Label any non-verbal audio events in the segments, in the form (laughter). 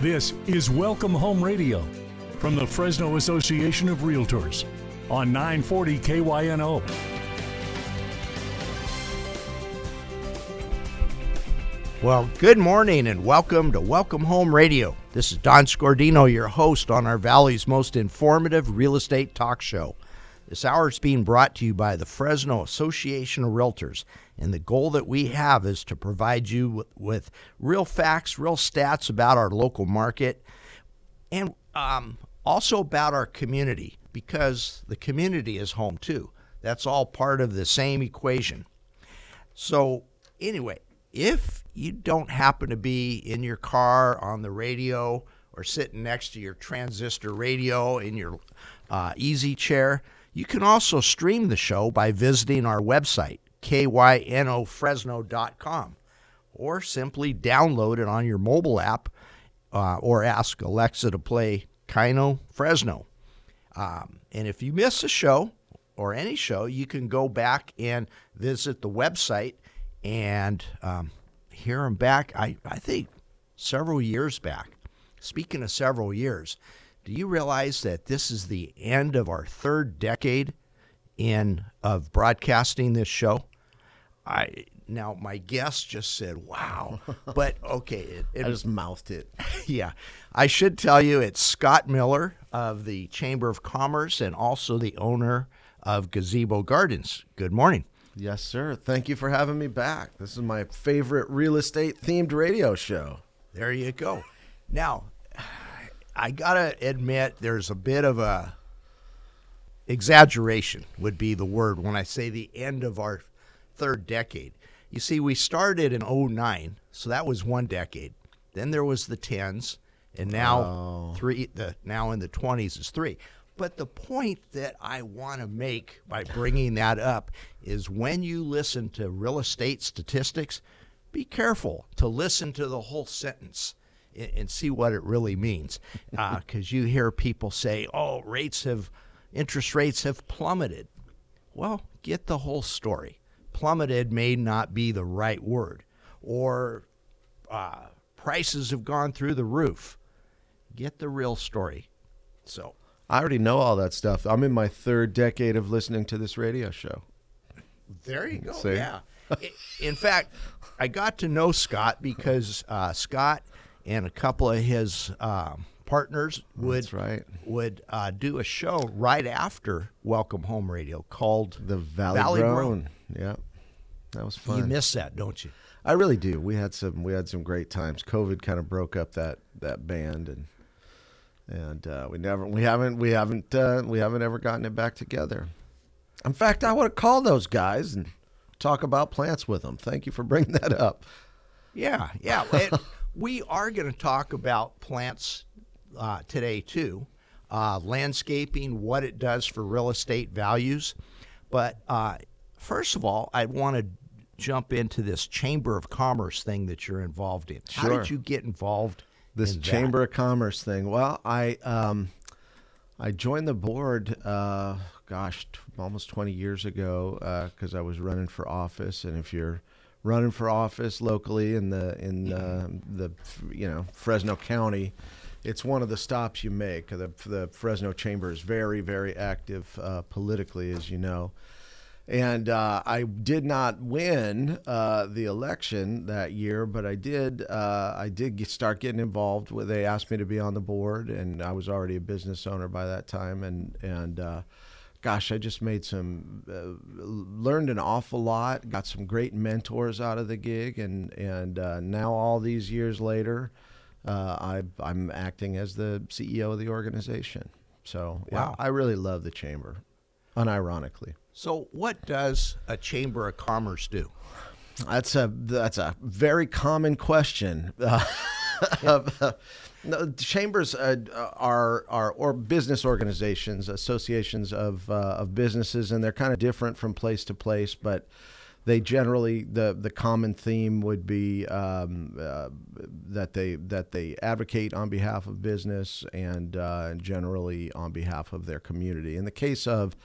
This is Welcome Home Radio from the Fresno Association of Realtors on 940 KYNO. Well, good morning and welcome to Welcome Home Radio. This is Don Scordino, your host on our Valley's most informative real estate talk show. This hour is being brought to you by the Fresno Association of Realtors, and the goal that we have is to provide you with, with real facts, real stats about our local market, and um, also about our community, because the community is home too. That's all part of the same equation. So, anyway, if you don't happen to be in your car on the radio or sitting next to your transistor radio in your uh, easy chair, you can also stream the show by visiting our website, kynofresno.com, or simply download it on your mobile app uh, or ask Alexa to play KYNO Fresno. Um, and if you miss a show or any show, you can go back and visit the website and um, hear them back. I, I think several years back. Speaking of several years, do you realize that this is the end of our third decade in of broadcasting this show? I now my guest just said, "Wow," (laughs) but okay, it, it, I just mouthed it. (laughs) yeah, I should tell you it's Scott Miller of the Chamber of Commerce and also the owner of Gazebo Gardens. Good morning. Yes, sir. Thank you for having me back. This is my favorite real estate themed radio show. There you go. Now, I gotta admit, there's a bit of a exaggeration would be the word when I say the end of our third decade. You see, we started in 09, so that was one decade. Then there was the tens, and now Oh. three. The now in the 20s is three. But the point that I want to make by bringing that up is when you listen to real estate statistics, be careful to listen to the whole sentence and, and see what it really means. (laughs) Because you hear people say, oh, rates have, interest rates have plummeted. Well, get the whole story. Plummeted may not be the right word, or uh, prices have gone through the roof. Get the real story. So, I already know all that stuff. I'm in my third decade of listening to this radio show. There you go. See? Yeah. In fact, I got to know Scott because uh, Scott and a couple of his um partners would right. would uh, do a show right after Welcome Home Radio called The Valley, Valley Grown. Grown. Yeah, that was fun. You miss that, don't you? I really do. We had some. We had some great times. COVID kind of broke up that that band, and and uh, we never. We haven't. We haven't. Uh, we haven't ever gotten it back together. In fact, I want to call those guys and talk about plants with them. Thank you for bringing that up. Yeah, yeah. And (laughs) we are going to talk about plants uh, today too, uh, landscaping, what it does for real estate values. But uh, first of all, I want to jump into this Chamber of Commerce thing that you're involved in. Sure. How did you get involved? this in that? Chamber of Commerce thing. Well, I um, I joined the board, uh, gosh, t- almost 20 years ago because I was running for office. And if you're running for office locally in the in uh, the you know Fresno County, it's one of the stops you make. The the Fresno Chamber is very very active uh, politically, as you know. And uh, I did not win uh, the election that year, but I did. Uh, I did get, start getting involved. With they asked me to be on the board, and I was already a business owner by that time. And and uh, gosh, I just made some, uh, learned an awful lot. Got some great mentors out of the gig, and and uh, now all these years later, uh, I, I'm acting as the CEO of the organization. So yeah, Wow. I really love the chamber, unironically. So, what does a Chamber of Commerce do? That's a that's a very common question. (laughs) (laughs) No, chambers uh, are are or business organizations, associations of uh, of businesses, and they're kind of different from place to place, but they generally the the common theme would be um, uh, that they that they advocate on behalf of business and uh, generally on behalf of their community. In the case of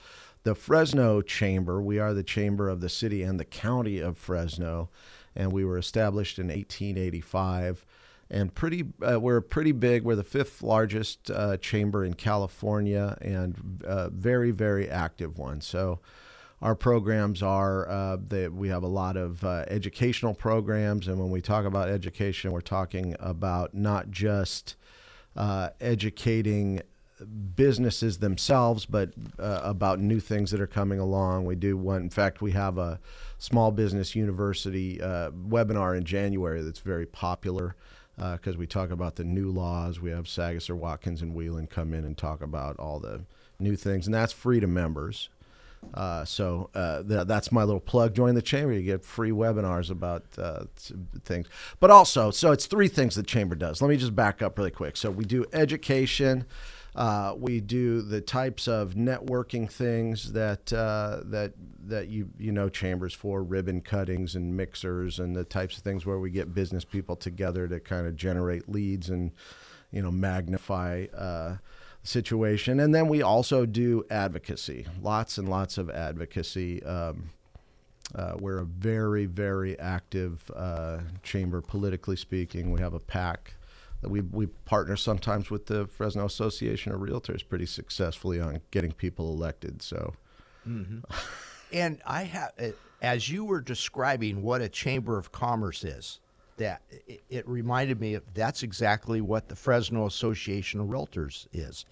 the Fresno Chamber, we are the chamber of the city and the county of Fresno, and we were established in 1885. And pretty uh, we're pretty big. We're the fifth largest uh, chamber in California and uh, very very active one. So our programs are uh, that we have a lot of uh, educational programs, and when we talk about education, we're talking about not just educating businesses themselves, but uh, about new things that are coming along. We do one. In fact, we have a small business university uh, webinar in January that's very popular because uh, we talk about the new laws. We have Sagaser, Watkins, and Wieland come in and talk about all the new things, and that's free to members. Uh, so uh, th- that's my little plug. Join the chamber. You get free webinars about uh, things. But also, so it's three things the chamber does. Let me just back up really quick. So we do education. Uh, we do the types of networking things that uh, that that you you know chambers for ribbon cuttings and mixers and the types of things where we get business people together to kind of generate leads and you know magnify uh, the situation. And then we also do advocacy, lots and lots of advocacy. Um, uh, we're a very, very active uh, chamber, politically speaking. We have a PAC we we partner sometimes with the Fresno Association of Realtors pretty successfully on getting people elected. So, mm-hmm. and I have, as you were describing what a chamber of commerce is, that it, it reminded me of that's exactly what the Fresno Association of Realtors is.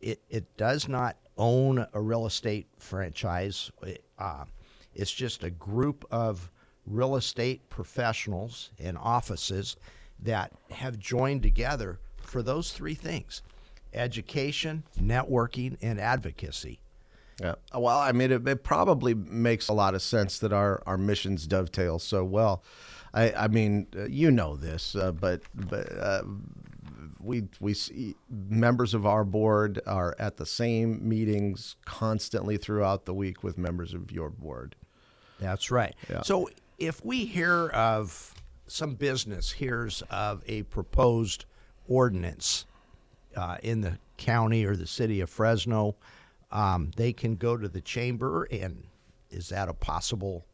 It it does not own a real estate franchise. Uh, it's just a group of real estate professionals and offices that have joined together for those three things education, networking, and advocacy. Yeah. Well, I mean, it, it, probably makes a lot of sense that our, our missions dovetail so well. I, I mean, uh, you know this, uh, but but uh, we we see members of our board are at the same meetings constantly throughout the week with members of your board. That's right. Yeah. So if we hear of some business hears of a proposed ordinance uh, in the county or the city of Fresno, um, they can go to the chamber and is that a possible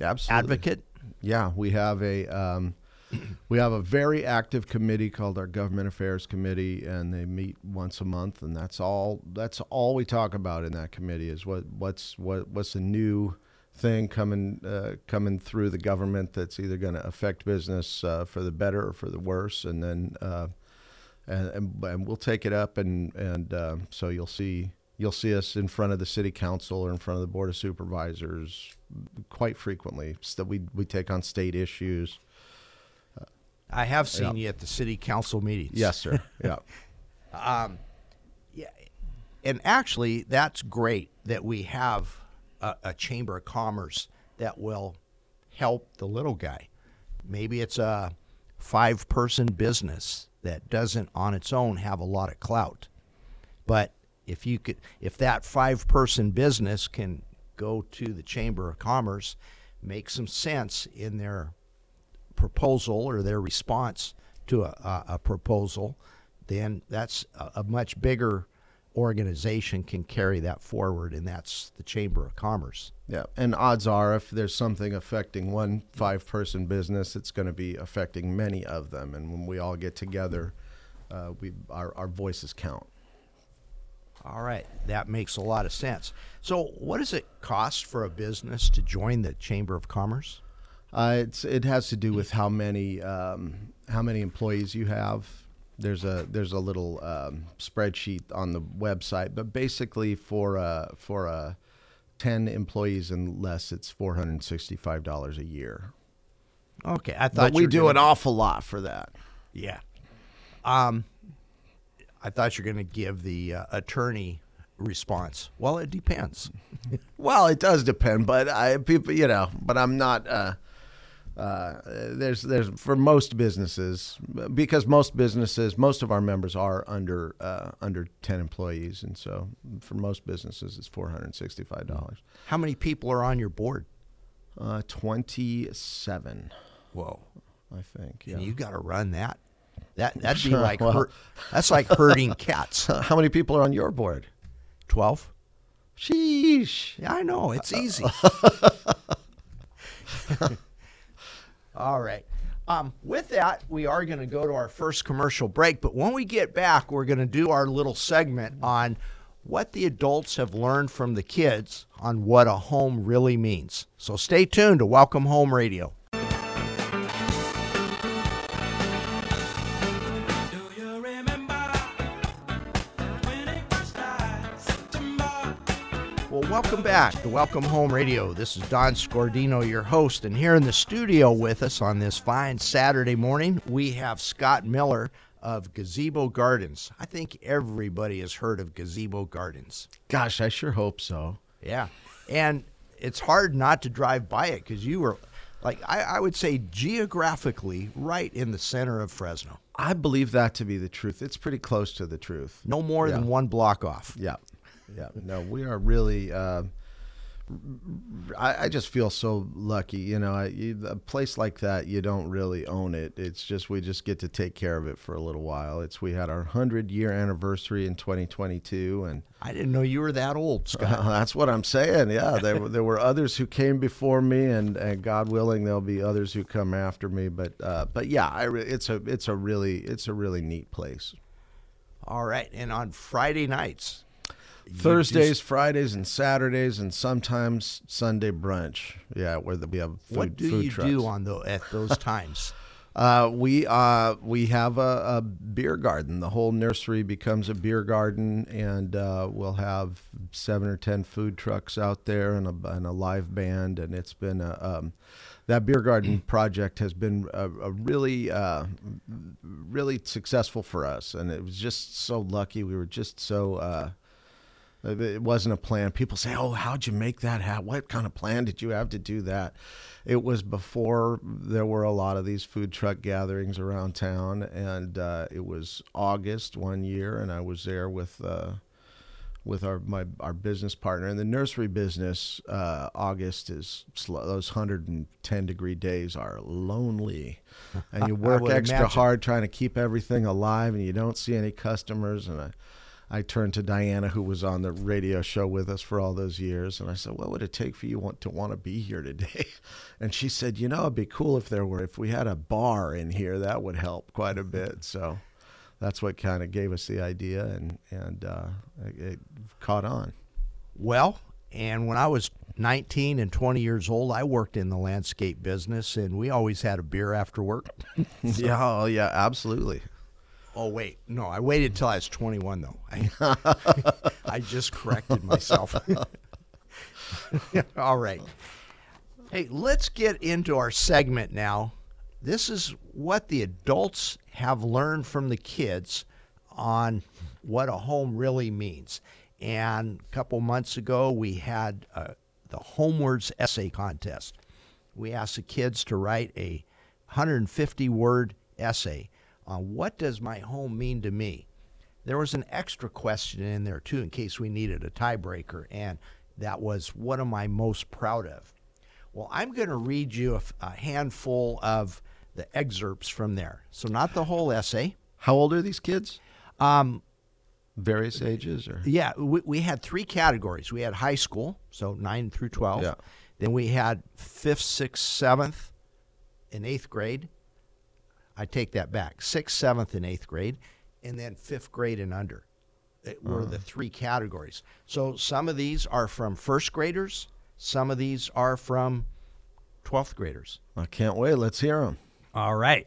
Absolutely. advocate? Yeah, we have a um, (clears throat) we have a very active committee called our Government Affairs Committee, and they meet once a month, and that's all. That's all we talk about in that committee is what what's what what's the new thing coming uh, coming through the government that's either going to affect business uh, for the better or for the worse, and then uh, and, and, and we'll take it up, and and uh, so you'll see you'll see us in front of the city council or in front of the board of supervisors quite frequently. So we we take on state issues. I have seen yeah. you at the city council meetings. Yes, sir. (laughs) Yeah. um, yeah, and actually, that's great that we have a, a chamber of commerce that will help the little guy. Maybe it's a five person business that doesn't on its own have a lot of clout. But if you could if that five person business can go to the chamber of commerce, make some sense in their proposal or their response to a, a, proposal, then that's a, a much bigger organization can carry that forward, and that's the Chamber of Commerce. Yeah, and odds are, if there's something affecting one five person business, it's going to be affecting many of them. And when we all get together, uh, we our, our voices count. All right, that makes a lot of sense. So, what does it cost for a business to join the Chamber of Commerce? Uh, it's it has to do with how many um, how many employees you have there's a there's a little um, spreadsheet on the website, but basically for a, for a ten employees and less, it's four hundred sixty five dollars a year. Okay, I thought but we do an awful lot for that. Yeah. Um, I thought you're going to give the uh, attorney response. Well, it depends. (laughs) well, it does depend, but I people, you know, but I'm not. Uh, uh, there's there's for most businesses because most businesses most of our members are under uh, under 10 employees and so for most businesses it's $465 how many people are on your board? Uh, 27 whoa. I think yeah. and you got to run that. That that'd be (laughs) like well, her, that's like herding (laughs) cats. How many people are on your board? 12 sheesh. Yeah i know it's easy (laughs) All right. Um, with that, we are going to go to our first commercial break. But when we get back, we're going to do our little segment on what the adults have learned from the kids on what a home really means. So stay tuned to Welcome Home Radio. Welcome back to Welcome Home Radio. This is Don Scordino, your host, and here in the studio with us on this fine Saturday morning, we have Scott Miller of Gazebo Gardens. I think everybody has heard of Gazebo Gardens. Gosh, I sure hope so. Yeah. And it's hard not to drive by it because you were, like, I, I would say geographically right in the center of Fresno. I believe that to be the truth. It's pretty close to the truth. No more Yeah. than one block off. Yeah, yeah. No, we are really. Uh, I, I just feel so lucky. You know, I, you, a place like that, you don't really own it. It's just we just get to take care of it for a little while. It's we had our hundred year anniversary in 2022, and I didn't know you were that old, Scott. (laughs) that's what I'm saying. Yeah, there were (laughs) there were others who came before me, and, and God willing, there'll be others who come after me. But uh, but yeah, I re- it's a it's a really it's a really neat place. All right. And on Friday nights, Thursdays, Fridays, and Saturdays, and sometimes Sunday brunch. Yeah, where the, we have food, what do food you trucks. do on the, at those (laughs) times? Uh, we uh, we have a, a beer garden. The whole nursery becomes a beer garden, and uh, we'll have seven or ten food trucks out there and a, and a live band. And it's been a, um, that beer garden (clears throat) project has been a, a really uh, really successful for us, and it was just so lucky. We were just so. It wasn't a plan. People say, "Oh, how'd you make that happen? What kind of plan did you have to do that?" It was before there were a lot of these food truck gatherings around town, and uh, it was August one year, and I was there with uh, with our my our business partner in the nursery business. Uh, August is slow. Those hundred and ten degree days are lonely, and you (laughs) work extra imagine. hard trying to keep everything alive, and you don't see any customers, and I. I turned to Diana, who was on the radio show with us for all those years, and I said, "What would it take for you want to want to be here today?" (laughs) And she said, "You know, it'd be cool if there were if we had a bar in here. That would help quite a bit." (laughs) So that's what kind of gave us the idea, and and uh, it, it caught on. Well, and when I was 19 and 20 years old, I worked in the landscape business, and we always had a beer after work. (laughs) yeah, oh, yeah, absolutely. Oh wait, no, I waited till I was 21 though. I, (laughs) I just corrected myself. (laughs) All right. Hey, let's get into our segment now. This is what the adults have learned from the kids on what a home really means. And a couple months ago, we had uh, the Homewards essay contest. We asked the kids to write a 150 word essay on what does my home mean to me. There was an extra question in there too, in case we needed a tiebreaker, and that was what am I most proud of? Well, I'm going to read you a handful of the excerpts from there. So, not the whole essay. How old are these kids? Um, Various ages, or yeah, we, we had three categories. We had high school, so 9 through 12. Yeah. Then we had fifth, sixth, seventh, and eighth grade. I take that back. Sixth, seventh, and eighth grade. And then fifth grade and under it were the three categories. So some of these are from first graders, some of these are from 12th graders. I can't wait. Let's hear them. All right.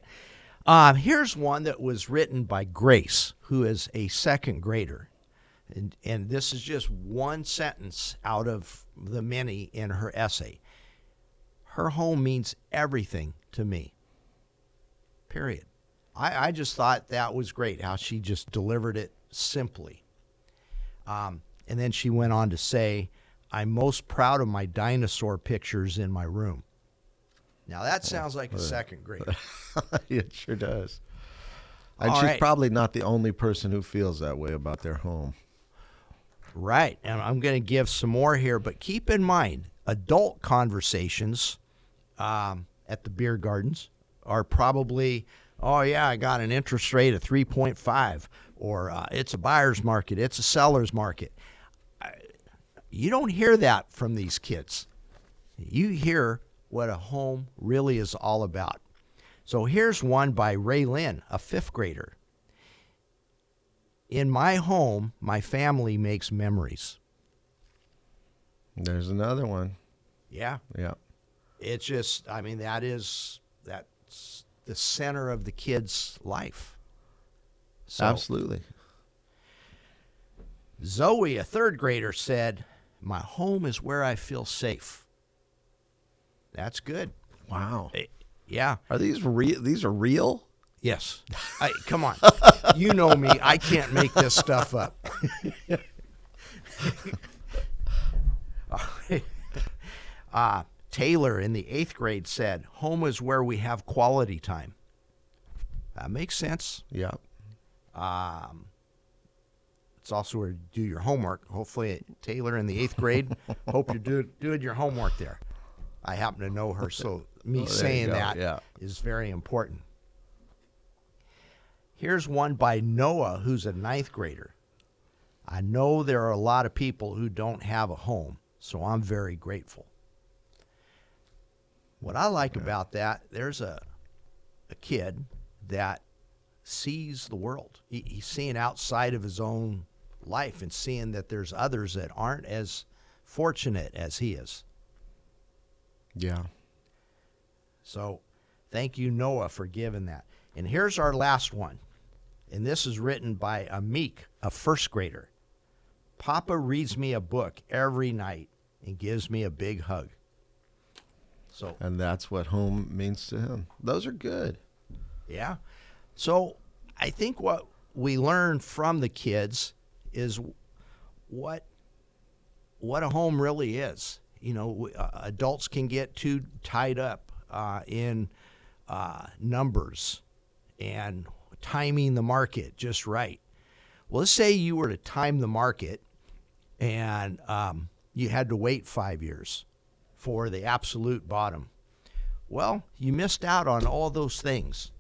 Um, here's one that was written by Grace, who is a second grader. And, and this is just one sentence out of the many in her essay. Her home means everything to me. Period. I, I just thought that was great how she just delivered it simply. Um, and then she went on to say, I'm most proud of my dinosaur pictures in my room. Now that sounds like a second grade. (laughs) it sure does. And All she's right. probably not the only person who feels that way about their home. Right. And I'm going to give some more here, but keep in mind adult conversations um, at the beer gardens are probably, oh, yeah, I got an interest rate of 3.5, or uh, it's a buyer's market, it's a seller's market. You don't hear that from these kids. You hear what a home really is all about. So here's one by Ray Lynn, a fifth grader. In my home, my family makes memories. There's another one. Yeah. Yeah. It's just, I mean, that is that's the center of the kid's life. So Absolutely. Zoe, a third grader, said, "My home is where I feel safe." That's good. Wow. Eh, Yeah. Are these real? These are real? Yes. I, come on. You know me. I can't make this stuff up. (laughs) uh, Taylor in the eighth grade said, Home is where we have quality time. That makes sense. Yeah. Um, it's also where you do your homework. Hopefully, Taylor in the eighth grade, (laughs) hope you're do, doing your homework there. I happen to know her, so me saying that is yeah. very important. Here's one by Noah, who's a ninth grader. I know there are a lot of people who don't have a home, so I'm very grateful. What I like about that, there's a a kid that sees the world. He, he's seeing outside of his own life and seeing that there's others that aren't as fortunate as he is. Yeah. So thank you, Noah, for giving that. And here's our last one. And this is written by a meek, a first grader. Papa reads me a book every night and gives me a big hug. So, And that's what home means to him. Those are good. yeah. So I think what we learn from the kids is what what a home really is. You know, uh, adults can get too tied up uh, in uh, numbers and timing the market just right. Well, let's say you were to time the market and um, you had to wait five years for the absolute bottom. Well, you missed out on all those things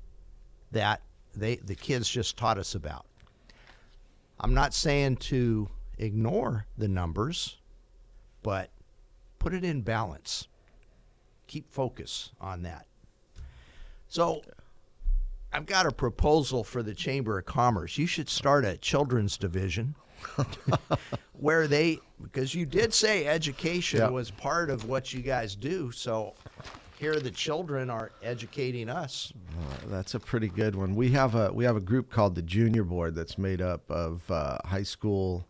that they the kids just taught us about. I'm not saying to ignore the numbers, but put it in balance. Keep focus on that. So, I've got a proposal for the Chamber of Commerce. You should start a children's division (laughs) where they because you did say education Yeah. was part of what you guys do. So, here the children are educating us. Uh, that's a pretty good one. We have a we have a group called the Junior Board that's made up of uh, high school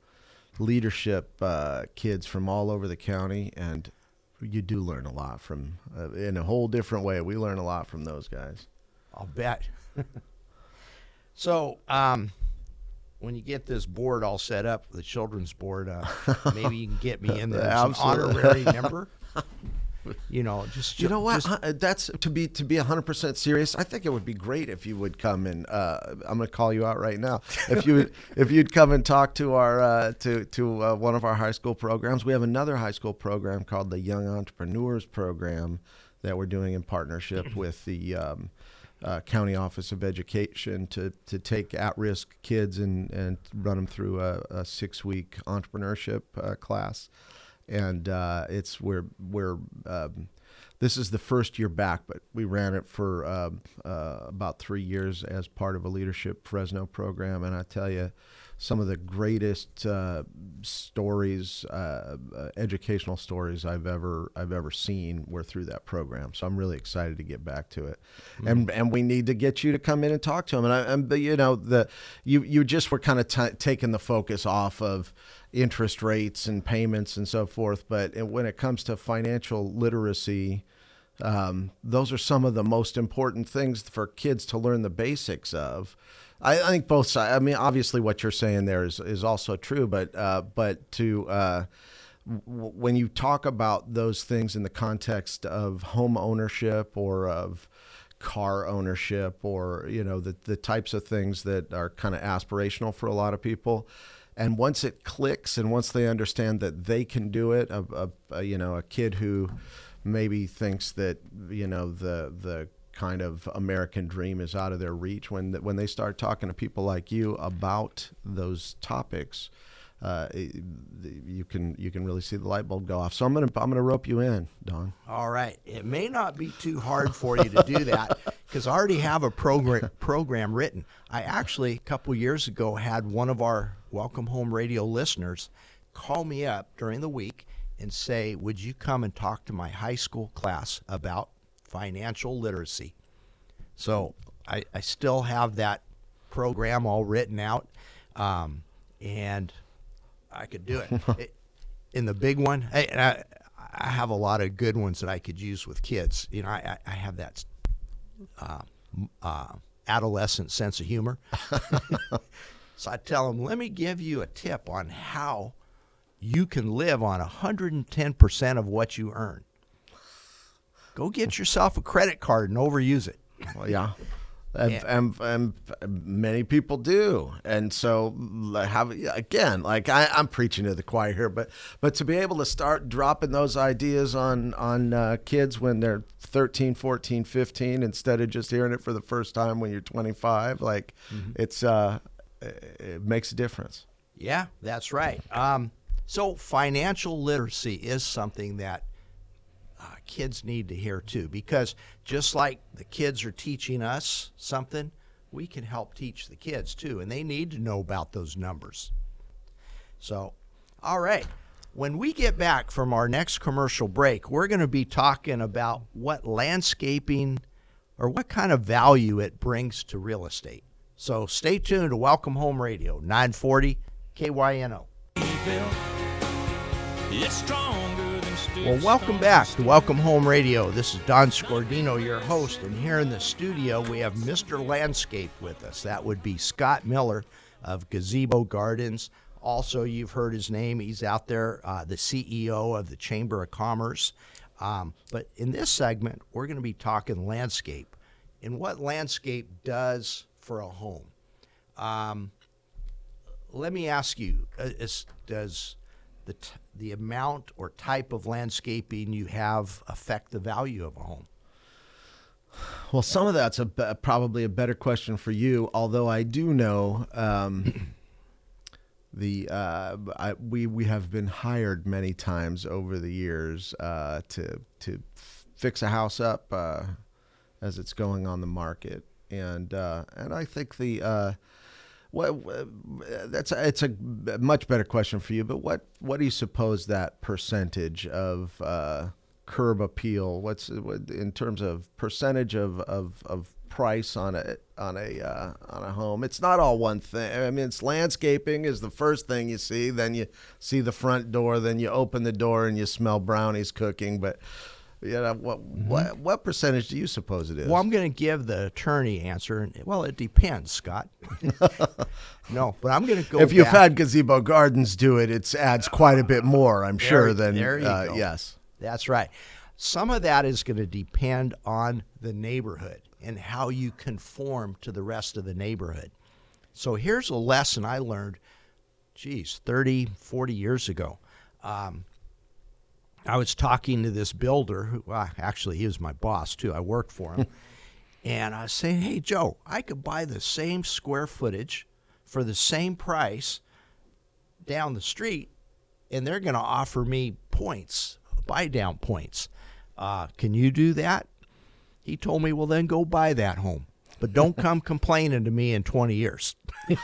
leadership uh, kids from all over the county, and you do learn a lot from uh, in a whole different way. We learn a lot from those guys. I'll bet. (laughs) so, um, when you get this board all set up, the children's board, uh, (laughs) maybe you can get me in there (laughs) as an honorary member. (laughs) You know, just You know what? just- Huh, That's to be to be hundred percent serious. I think it would be great if you would come and uh, I'm going to call you out right now. If you would, if you'd come and talk to our uh, to to uh, one of our high school programs. We have another high school program called the Young Entrepreneurs Program that we're doing in partnership (clears throat) with the. Um, uh, County Office of Education to, to take at risk kids and, and run them through a, a six week entrepreneurship uh, class. And uh, it's we're we're um, this is the first year back, but we ran it for uh, uh, about three years as part of a leadership Fresno program, and I tell you, some of the greatest uh, stories, uh, uh, educational stories I've ever I've ever seen were through that program. So I'm really excited to get back to it, and and we need to get you to come in and talk to them. And I, and you know the you you just were kind of t- taking the focus off of interest rates and payments and so forth, but when it comes to financial literacy. Um, those are some of the most important things for kids to learn the basics of. I, I think both sides. I mean, obviously, what you're saying there is is also true, but uh, but to uh, w- when you talk about those things in the context of home ownership or of car ownership or you know the the types of things that are kind of aspirational for a lot of people and once it clicks and once they understand that they can do it a, a, a you know a kid who maybe thinks that you know the the kind of American dream is out of their reach when when they start talking to people like you about those topics uh, you can you can really see the light bulb go off. So I'm gonna I'm gonna rope you in, Don. All right. It may not be too hard for you to do that (laughs) because I already have a program program written. I actually a couple years ago had one of our Welcome Home Radio listeners call me up during the week and say, "Would you come and talk to my high school class about financial literacy?" So I, I still have that program all written out, um, and I could do it. (laughs) it in the big one, I, I, have a lot of good ones that I could use with kids. You know, I, I have that uh, uh, adolescent sense of humor. (laughs) so I tell them, let me give you a tip on how you can live on 110% of what you earn. Go get yourself a credit card and overuse it. Well, yeah. And, yeah. and, and, many people do, and so have again, like I, am preaching to the choir here, but but to be able to start dropping those ideas on on uh, kids when they're 13, 14, 15, instead of just hearing it for the first time when you're 25, like mm-hmm. it's uh, it makes a difference. Yeah, that's right. Um, so financial literacy is something that uh, kids need to hear too, because just like the kids are teaching us something, we can help teach the kids too, and they need to know about those numbers. So, all right. When we get back from our next commercial break, we're going to be talking about what landscaping or what kind of value it brings to real estate. So stay tuned to Welcome Home Radio, 940 KYNO. It's stronger. Well, welcome back to Welcome Home Radio. This is Don Scordino, your host, and here in the studio we have Mr. Landscape with us. That would be Scott Miller of Gazebo Gardens. Also, you've heard his name. He's out there, uh, the CEO of the Chamber of Commerce. Um, but in this segment, we're going to be talking landscape and what landscape does for a home. Um, let me ask you: uh, Does the t- the amount or type of landscaping you have affect the value of a home? Well, some of that's a probably a better question for you. Although I do know um, (clears throat) the uh, I, we we have been hired many times over the years uh, to to fix a house up uh, as it's going on the market, and uh, and I think the well, that's it's a much better question for you. But what what do you suppose that percentage of uh, curb appeal? What's in terms of percentage of, of, of price on a on a uh, on a home? It's not all one thing. I mean, it's landscaping is the first thing you see. Then you see the front door. Then you open the door and you smell brownies cooking. But you know, what, mm-hmm. what, what percentage do you suppose it is? Well, I'm going to give the attorney answer. Well, it depends, Scott. (laughs) no, but I'm going to go. If you've had gazebo gardens do it, it adds quite a bit more, I'm there, sure. Than there you uh, go. yes, that's right. Some of that is going to depend on the neighborhood and how you conform to the rest of the neighborhood. So here's a lesson I learned, geez, 30, 40 years ago. Um, I was talking to this builder who, well, actually, he was my boss too. I worked for him. (laughs) and I was saying, hey, Joe, I could buy the same square footage for the same price down the street, and they're going to offer me points, buy down points. Uh, can you do that? He told me, well, then go buy that home, but don't come (laughs) complaining to me in 20 years. (laughs)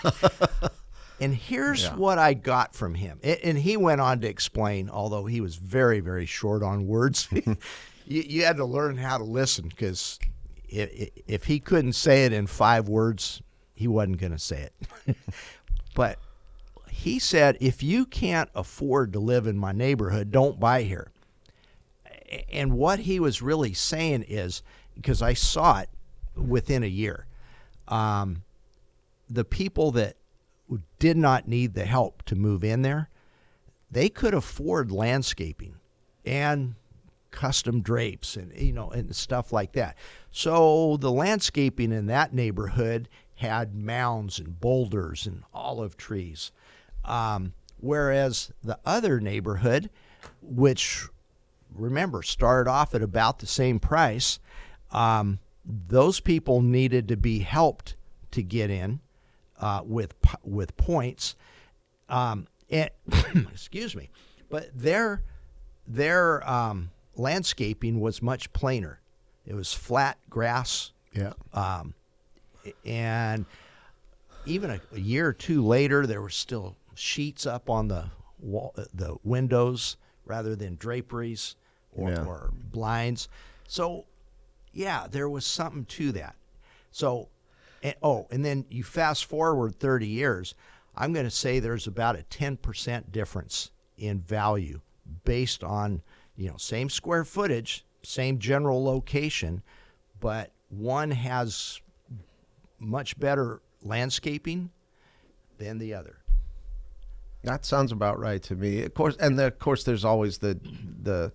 And here's yeah. what I got from him. And he went on to explain, although he was very, very short on words, (laughs) you, you, had to learn how to listen because if, if he couldn't say it in five words, he wasn't going to say it. (laughs) but he said, if you can't afford to live in my neighborhood, don't buy here. And what he was really saying is, because I saw it within a year, um, the people that who did not need the help to move in there, they could afford landscaping and custom drapes and you know and stuff like that. So the landscaping in that neighborhood had mounds and boulders and olive trees, um, whereas the other neighborhood, which remember started off at about the same price, um, those people needed to be helped to get in uh, with with points. Um, and (coughs) excuse me, but their their um, landscaping was much plainer. It was flat grass, Yeah. um, and even a, a year or two later, there were still sheets up on the wall, the windows rather than draperies or, Yeah. or blinds. So, yeah, there was something to that. So, and, oh, and then you fast forward 30 years, I'm going to say there's about a 10% difference in value based on, you know, same square footage, same general location, but one has much better landscaping than the other. That sounds about right to me. Of course, and the, of course, there's always the the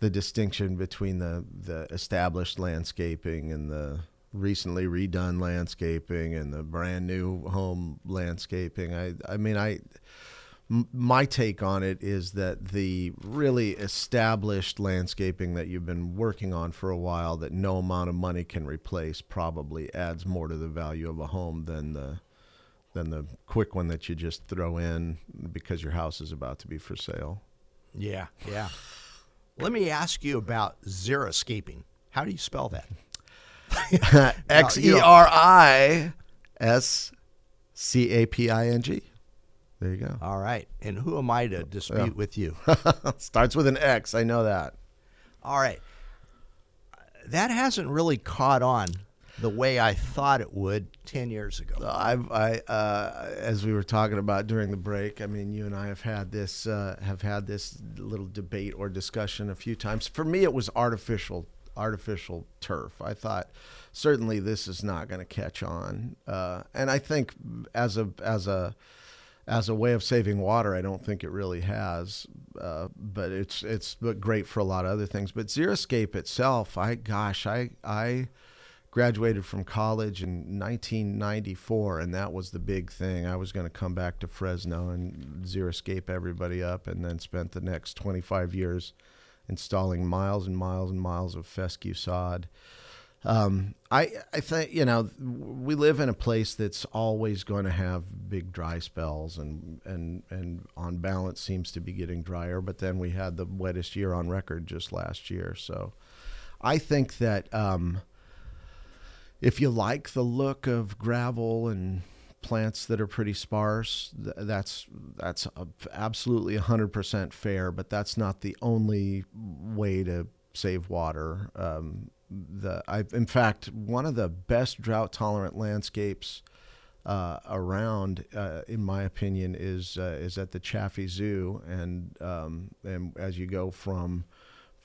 the distinction between the the established landscaping and the recently redone landscaping and the brand new home landscaping. I I mean I my take on it is that the really established landscaping that you've been working on for a while that no amount of money can replace probably adds more to the value of a home than the than the quick one that you just throw in because your house is about to be for sale. Yeah, yeah. Let me ask you about xeriscaping. How do you spell that? (laughs) X E R I S C A P I N G. There you go. All right. And who am I to dispute with you? (laughs) Starts with an X. I know that. All right. That hasn't really caught on the way I thought it would 10 years ago. I've, I, uh, as we were talking about during the break, I mean, you and I have had this, uh, have had this little debate or discussion a few times. For me, it was artificial, artificial turf. I thought certainly this is not going to catch on, uh, and I think as a, as a, as a way of saving water, I don't think it really has, uh, but it's it's great for a lot of other things. But Xeriscape itself, I gosh, I I graduated from college in 1994, and that was the big thing. I was going to come back to Fresno and Xeriscape everybody up, and then spent the next 25 years installing miles and miles and miles of fescue sod. Um, I I think you know we live in a place that's always going to have big dry spells, and and and on balance seems to be getting drier. But then we had the wettest year on record just last year, so I think that um, if you like the look of gravel and plants that are pretty sparse, th- that's that's absolutely 100% fair. But that's not the only way to save water. Um, the I, in fact, one of the best drought tolerant landscapes uh, around, uh, in my opinion, is uh, is at the Chaffee Zoo, and um, and as you go from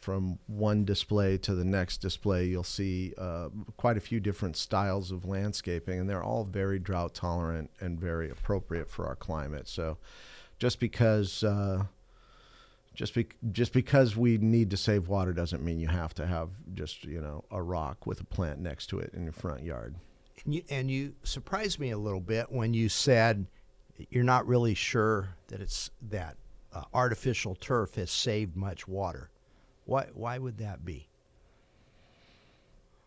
from one display to the next display, you'll see uh, quite a few different styles of landscaping, and they're all very drought tolerant and very appropriate for our climate. So, just because uh, just be, just because we need to save water doesn't mean you have to have just you know a rock with a plant next to it in your front yard. And you, and you surprised me a little bit when you said you're not really sure that it's that uh, artificial turf has saved much water. Why why would that be?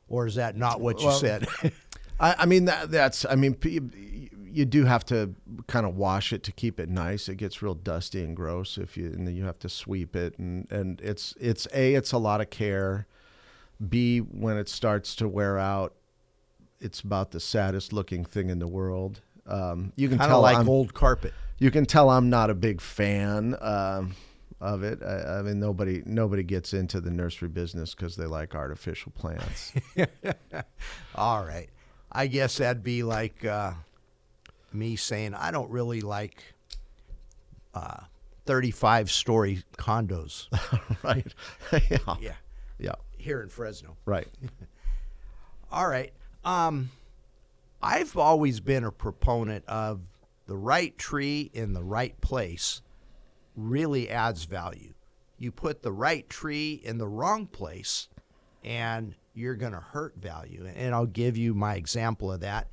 Or is that not what you Well, said? (laughs) I, I mean that that's I mean you do have to kind of wash it to keep it nice. It gets real dusty and gross if you and then you have to sweep it and and it's it's a it's a lot of care. B when it starts to wear out, it's about the saddest looking thing in the world. Um, you can kind tell like I'm, old carpet. you can tell I'm not a big fan um, of it. I, I mean, nobody nobody gets into the nursery business because they like artificial plants. (laughs) All right. I guess that'd be like uh, me saying I don't really like uh, 35 story condos (laughs) right? (laughs) yeah. yeah, Yeah. here in Fresno. Right. All right. Um, I've always been a proponent of the right tree in the right place really adds value. You put the right tree in the wrong place and you're going to hurt value. And I'll give you my example of that.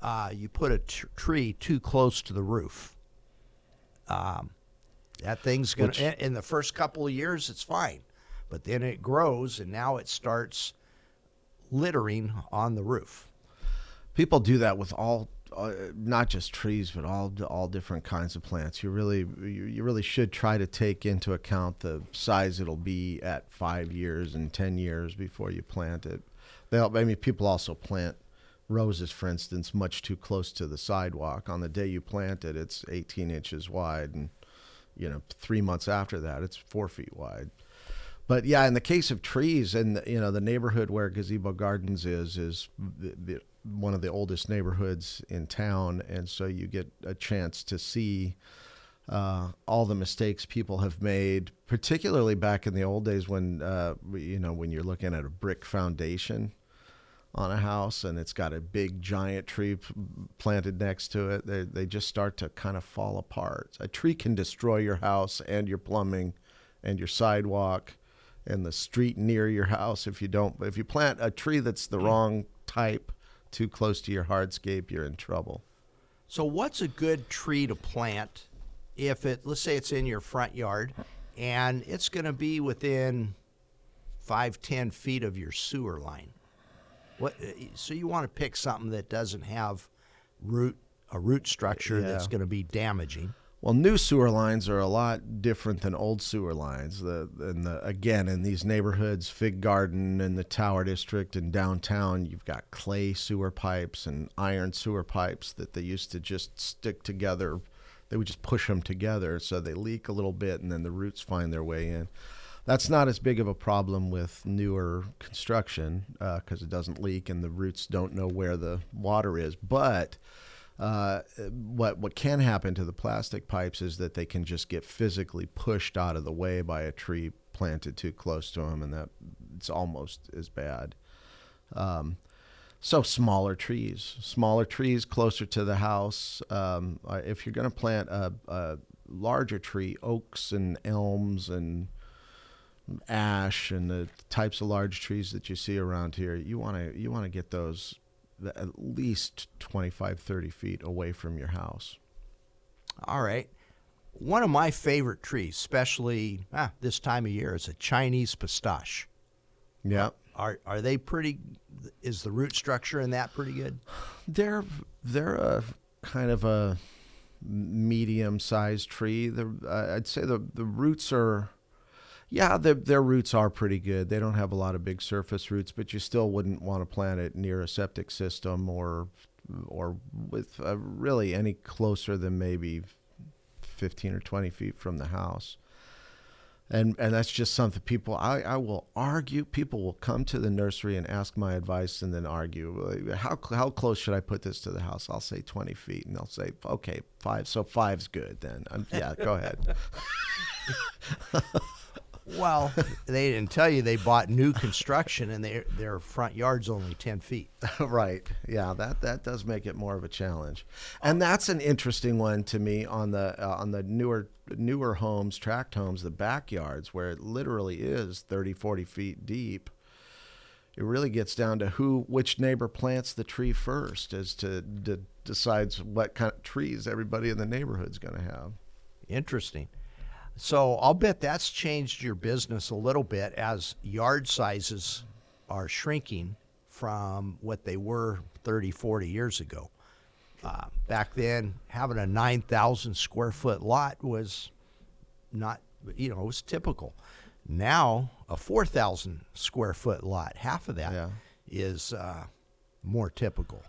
Uh, you put a tr- tree too close to the roof. Um, that thing's going to, in the first couple of years, it's fine. But then it grows and now it starts littering on the roof. people do that with all uh, not just trees but all all different kinds of plants. You really you, you really should try to take into account the size it'll be at five years and ten years before you plant it. They'll, i mean people also plant roses for instance much too close to the sidewalk. On the day you plant it it's 18 inches wide and you know three months after that it's four feet wide. But yeah, in the case of trees, and you know the neighborhood where Gazebo Gardens is is one of the oldest neighborhoods in town, and so you get a chance to see uh, all the mistakes people have made, particularly back in the old days when uh, you know when you're looking at a brick foundation on a house and it's got a big giant tree planted next to it. They they just start to kind of fall apart. A tree can destroy your house and your plumbing and your sidewalk and the street near your house if you don't but if you plant a tree that's the wrong type too close to your hardscape you're in trouble So, what's a good tree to plant if it, let's say it's in your front yard and it's going to be within five, ten feet of your sewer line? What? Uh, so you want to pick something that doesn't have root a root structure that's going to be damaging. Well new sewer lines are a lot different than old sewer lines. The and the again in these neighborhoods fig garden and the tower district and downtown you've got clay sewer pipes and iron sewer pipes that they used to just stick together. They would just push them together so they leak a little bit and then the roots find their way in. That's not as big of a problem with newer construction uh, because it doesn't leak and the roots don't know where the water is. But uh, what what can happen to the plastic pipes is that they can just get physically pushed out of the way by a tree planted too close to them, and that it's almost as bad. Um, so smaller trees, smaller trees closer to the house. Um, uh, if you're going to plant a, a larger tree, oaks and elms and ash and the types of large trees that you see around here, you want to you want to get those at least 25, 30 feet away from your house. All right. One of my favorite trees, especially ah, this time of year, is a Chinese pistache. Yeah. Are are they pretty? Is the root structure in that pretty good? (sighs) They're they're a kind of a medium sized tree. The uh, I'd say the the roots are yeah, their their roots are pretty good. They don't have a lot of big surface roots, but you still wouldn't want to plant it near a septic system or or with uh, really any closer than maybe 15 or 20 feet from the house. And and that's just something people I, I will argue. People will come to the nursery and ask my advice and then argue. "Well, How how close should I put this to the house? I'll say 20 feet, and they'll say, okay, five. So five's good then. Um, yeah, go ahead. (laughs) Well, (laughs) they didn't tell you they bought new construction and their their front yard's only ten feet. (laughs) right. Yeah, that that does make it more of a challenge, and that's an interesting one to me on the uh, on the newer newer homes, tract homes, the backyards where it literally is 30, 40 feet deep. It really gets down to who, which neighbor plants the tree first, as to, to decides what kind of trees everybody in the neighborhood's going to have. Interesting. So I'll bet that's changed your business a little bit as yard sizes are shrinking from what they were 30, 40 years ago. Uh, back then, having a 9,000 square foot lot was not, you know, it was typical. Now, a 4,000 square foot lot, half of that is Yeah. uh, more typical.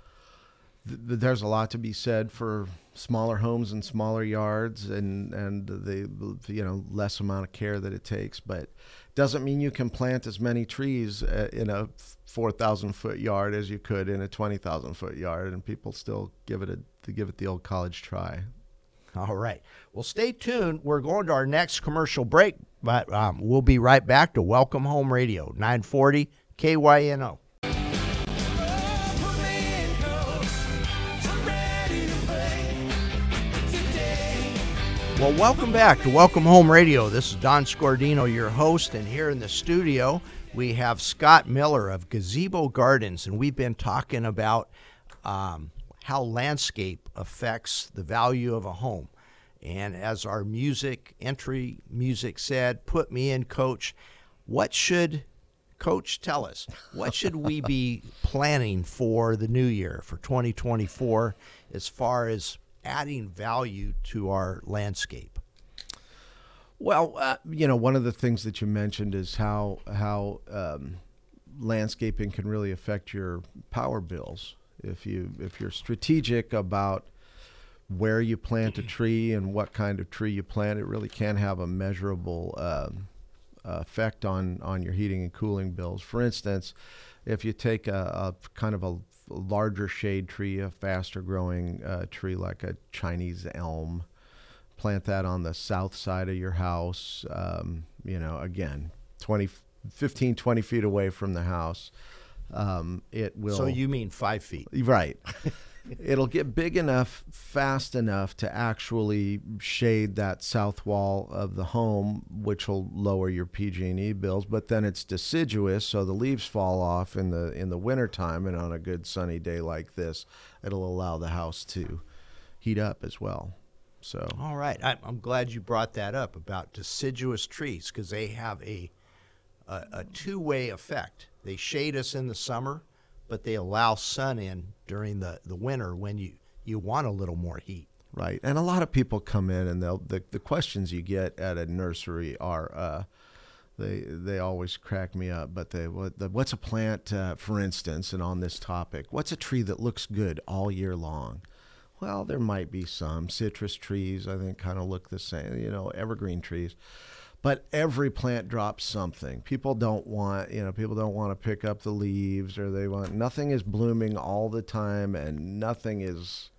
Th- there's a lot to be said for smaller homes and smaller yards and and the you know less amount of care that it takes but doesn't mean you can plant as many trees uh, in a 4000 foot yard as you could in a 20000 foot yard and people still give it a give it the old college try All right. Well, stay tuned. We're going to our next commercial break, but um, we'll be right back to Welcome Home Radio, 940 KYNO. Well, welcome back to Welcome Home Radio. This is Don Scordino, your host, and here in the studio we have Scott Miller of Gazebo Gardens, and we've been talking about um, how landscape affects the value of a home. And as our music entry music said, "Put me in, Coach." What should Coach, tell us what should we be (laughs) planning for the new year for 2024 as far as adding value to our landscape? Well, uh, you know, one of the things that you mentioned is how how um, landscaping can really affect your power bills. If you if you're strategic about where you plant a tree and what kind of tree you plant, it really can have a measurable um, effect on on your heating and cooling bills. For instance, if you take a, a kind of a larger shade tree, a faster growing uh, tree like a Chinese elm, plant that on the south side of your house. Um, you know, again, 20, 15, 20 feet away from the house. Um, it will. So you mean five feet? Right. (laughs) It'll get big enough, fast enough to actually shade that south wall of the home, which will lower your PG&E bills. But then it's deciduous, so the leaves fall off in the in the wintertime, and on a good sunny day like this, it'll allow the house to heat up as well. So. All right, I, I'm glad you brought that up about deciduous trees because they have a a, a two-way effect. They shade us in the summer but they allow sun in during the, the winter when you, you want a little more heat. Right. And a lot of people come in and they'll the, the questions you get at a nursery are uh, they they always crack me up. But they what the, what's a plant, uh, for instance, and on this topic, what's a tree that looks good all year long? Well, there might be some citrus trees. I think kind of look the same. You know, evergreen trees but every plant drops something. People don't want, you know, people don't want to pick up the leaves or they want nothing is blooming all the time and nothing is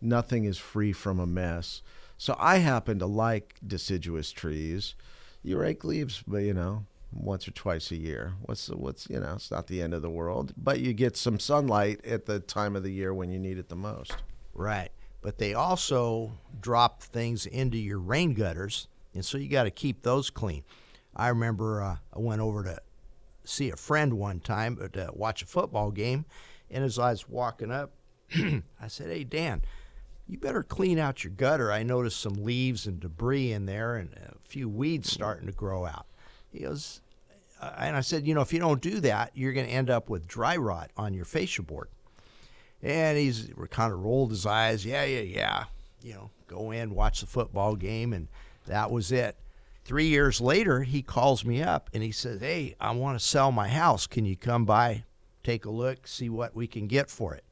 nothing is free from a mess. So I happen to like deciduous trees. You rake leaves, but you know, once or twice a year. What's the, what's you know, it's not the end of the world, but you get some sunlight at the time of the year when you need it the most. Right. But they also drop things into your rain gutters and so you got to keep those clean. I remember uh, I went over to see a friend one time uh, to watch a football game, and as I was walking up, (clears throat) I said, "Hey Dan, you better clean out your gutter. I noticed some leaves and debris in there, and a few weeds starting to grow out." He goes, uh, and I said, "You know, if you don't do that, you're going to end up with dry rot on your fascia board." And he's kind of rolled his eyes. Yeah, yeah, yeah. You know, go in, watch the football game, and that was it. Three years later, he calls me up and he says, Hey, I want to sell my house. Can you come by, take a look, see what we can get for it?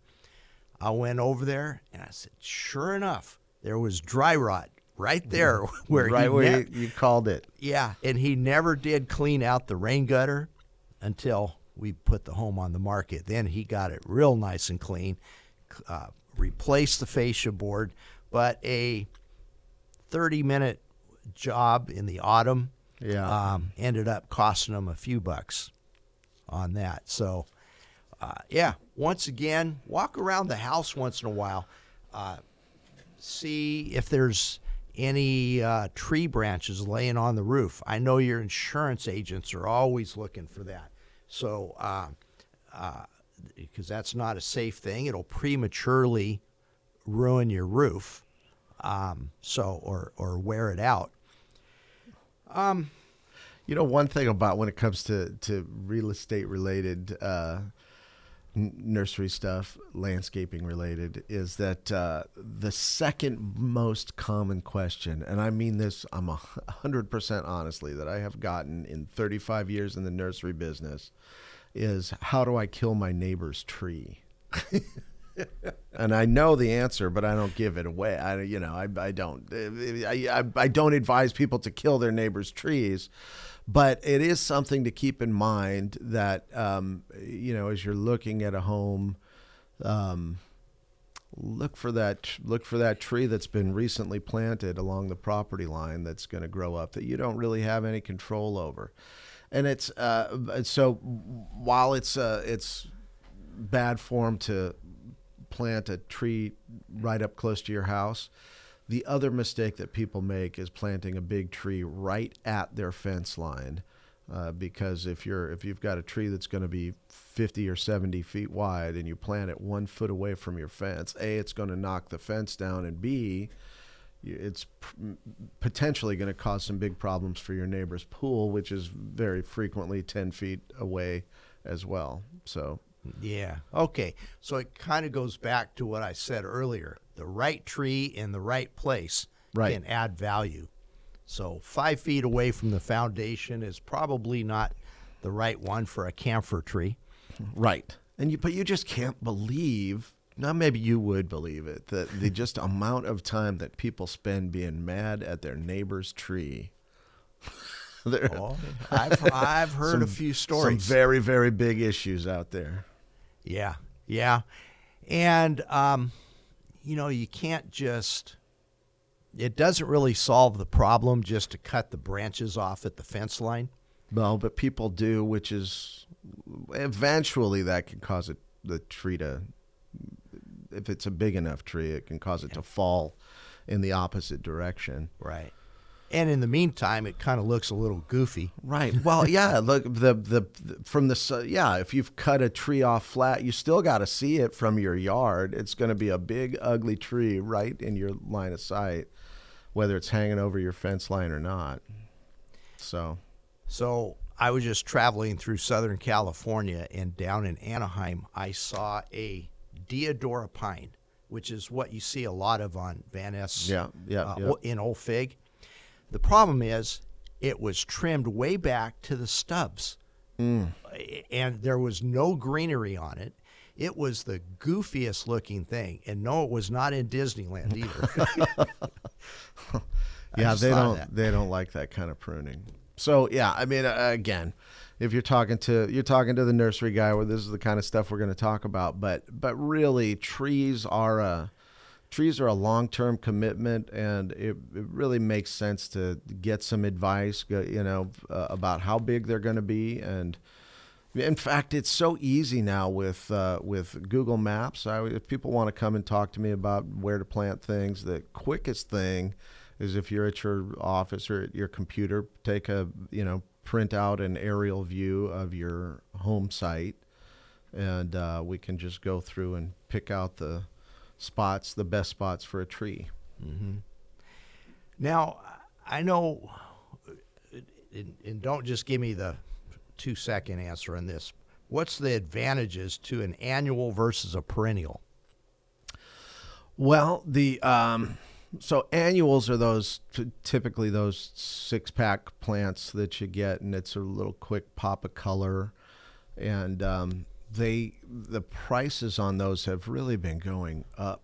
I went over there and I said, Sure enough, there was dry rot right there (laughs) where right where ne- you, called it. Yeah, and he never did clean out the rain gutter until we put the home on the market. Then he got it real nice and clean, uh, replaced the fascia board, but a 30 minute job in the autumn. Yeah. Um, ended up costing them a few bucks on that. So, uh, yeah, once again, walk around the house once in a while. Uh, see if there's any uh, tree branches laying on the roof. I know your insurance agents are always looking for that. So, uh, uh, because that's not a safe thing, it'll prematurely ruin your roof. Um, so, or or wear it out. Um, you know, one thing about when it comes to to real estate related uh, nursery stuff, landscaping related, is that uh, the second most common question, and I mean this, I'm a hundred percent honestly, that I have gotten in 35 years in the nursery business, is how do I kill my neighbor's tree? (laughs) and I know the answer, but I don't give it away. I, you know, I, I don't, I, I, I don't advise people to kill their neighbors' trees, but it is something to keep in mind that, um, you know, as you're looking at a home, um, look for that look for that tree that's been recently planted along the property line that's going to grow up that you don't really have any control over and it's uh, so while it's uh, it's bad form to plant a tree right up close to your house. The other mistake that people make is planting a big tree right at their fence line. Uh, because if you're if you've got a tree that's going to be 50 or 70 feet wide and you plant it one foot away from your fence, a it's going to knock the fence down, and b it's p- potentially going to cause some big problems for your neighbor's pool, which is very frequently 10 feet away as well. So, Yeah. Okay. So it kind of goes back to what I said earlier. The right tree in the right place Right. can add value. So five feet away from the foundation is probably not the right one for a camphor tree. right. And you, but you just can't believe. Now, maybe you would believe it that the (laughs) just amount of time that people spend being mad at their neighbor's tree. (laughs) There- Oh, I've, I've heard a few stories. Some very, very big issues out there. Yeah, yeah, and um, you know you can't just. It doesn't really solve the problem just to cut the branches off at the fence line. No, but people do, which is eventually that can cause it the tree to, if it's a big enough tree, it can cause it to fall in the opposite direction. Right. And in the meantime, it kind of looks a little goofy. Right. Well, (laughs) yeah. Look, the, the the from the yeah. If you've cut a tree off flat, you still got to see it from your yard. It's going to be a big, ugly tree right in your line of sight, whether it's hanging over your fence line or not. So, So I was just traveling through Southern California, and down in Anaheim, I saw a Deodora pine, which is what you see a lot of on Van Ness Yeah, yeah, uh, yeah. in Old Fig. The problem is it was trimmed way back to the stubs, Mm. and there was no greenery on it. It was the goofiest looking thing, and no, it was not in Disneyland (laughs) either. (laughs) yeah, they don't that. they don't like that kind of pruning. So yeah, I mean, uh, again, if you're talking to you're talking to the nursery guy, where this is the kind of stuff we're going to talk about, but but really, trees are a trees are a long term commitment, and it, it really makes sense to get some advice, you know, uh, about how big they're going to be and. In fact, it's so easy now with uh, with Google Maps. I, if people want to come and talk to me about where to plant things, the quickest thing is if you're at your office or at your computer, take a you know print out an aerial view of your home site, and uh, we can just go through and pick out the spots, the best spots for a tree. Now, I know, and, and don't just give me the two second answer on this. What's the advantages to an annual versus a perennial? Well, the um, so annuals are those t- typically those six pack plants that you get, and it's a little quick pop of color, and um, they the prices on those have really been going up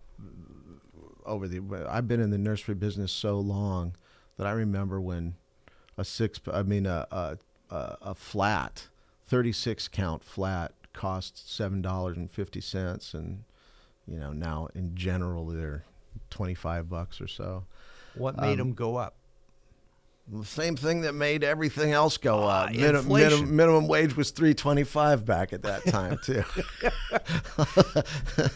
over the. I've been in the nursery business so long that I remember when a six, I mean a a, a, flat, thirty six count flat cost seven dollars and fifty cents, and you know now in general they're twenty five bucks or so. What Um, made them go up? The same thing that made everything else go Ah, up. Inflation. minim- minimum wage was three twenty five back at that time too. (laughs) (laughs)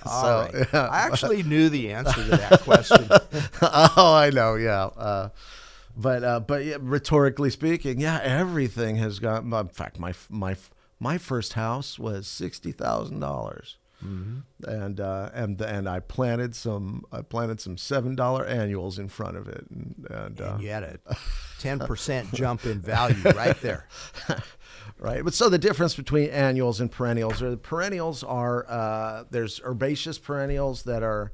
Right. yeah. I actually knew the answer to that question. (laughs) oh, I know, yeah. Uh, but uh, but yeah, rhetorically speaking, yeah, everything has gone. In fact, my my my first house was sixty thousand dollars, and uh, and and I planted some I planted some seven dollar annuals in front of it, and, and, uh, And you had a 10% jump in value right there. (laughs) right? But so the difference between annuals and perennials are the perennials are uh, there's herbaceous perennials that are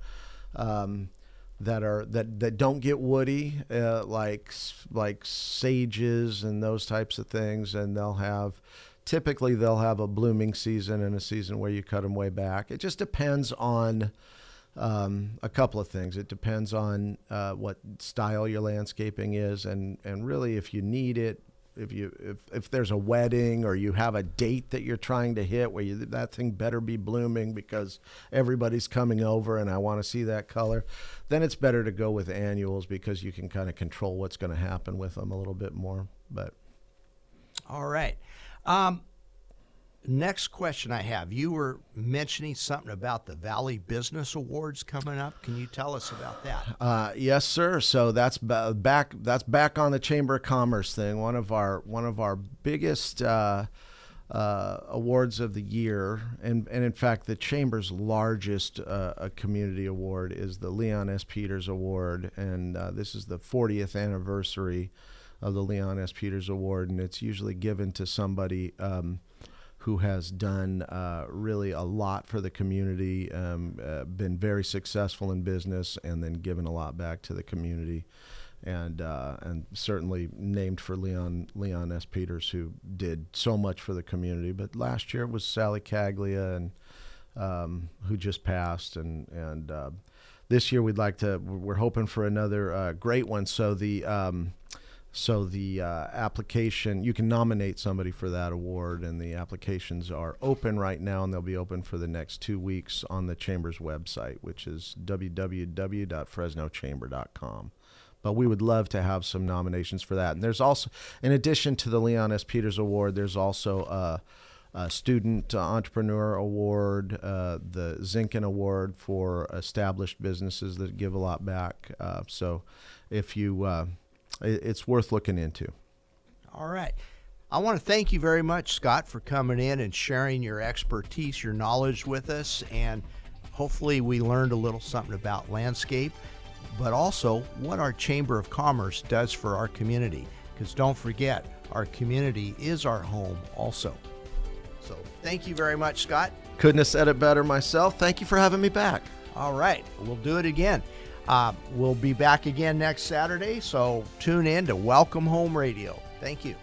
um, that are that that don't get woody uh, like like sages and those types of things, and they'll have typically they'll have a blooming season and a season where you cut them way back. It just depends on um, a couple of things. It depends on uh, what style your landscaping is, and and really if you need it, if you if, if there's a wedding or you have a date that you're trying to hit where you, that thing better be blooming because everybody's coming over and I want to see that color, then it's better to go with annuals because you can kind of control what's going to happen with them a little bit more. But All right. Um, next question I have. You were mentioning something about the Valley Business Awards coming up. Can you tell us about that? Uh, yes, sir. So that's ba- back. That's back on the Chamber of Commerce thing. One of our one of our biggest uh, uh, awards of the year, and and in fact, the chamber's largest uh, community award is the Leon S. Peters Award, and uh, this is the 40th anniversary of the Leon S. Peters Award, and it's usually given to somebody. Um, who has done uh, really a lot for the community, um, uh, been very successful in business, and then given a lot back to the community and uh, and certainly named for Leon Leon S. Peters, who did so much for the community. But last year was Sally Caglia, and um, who just passed, and and uh, this year we'd like to. We're hoping for another uh, great one. So the um, so the uh, application you can nominate somebody for that award, and the applications are open right now, and they'll be open for the next two weeks on the chamber's website, which is www.fresnochamber.com but we would love to have some nominations for that. And there's also, in addition to the Leon S. Peters Award, there's also a, a Student Entrepreneur Award, uh, the Zinkin Award for established businesses that give a lot back. Uh, so if you, uh, it's worth looking into. All right. I want to thank you very much, Scott, for coming in and sharing your expertise, your knowledge with us, and hopefully we learned a little something about landscape but also what our Chamber of Commerce does for our community. Because don't forget, our community is our home also. So thank you very much, Scott. Couldn't have said it better myself. Thank you for having me back. All right, we'll do it again. Uh, we'll be back again next Saturday, so tune in to Welcome Home Radio. Thank you.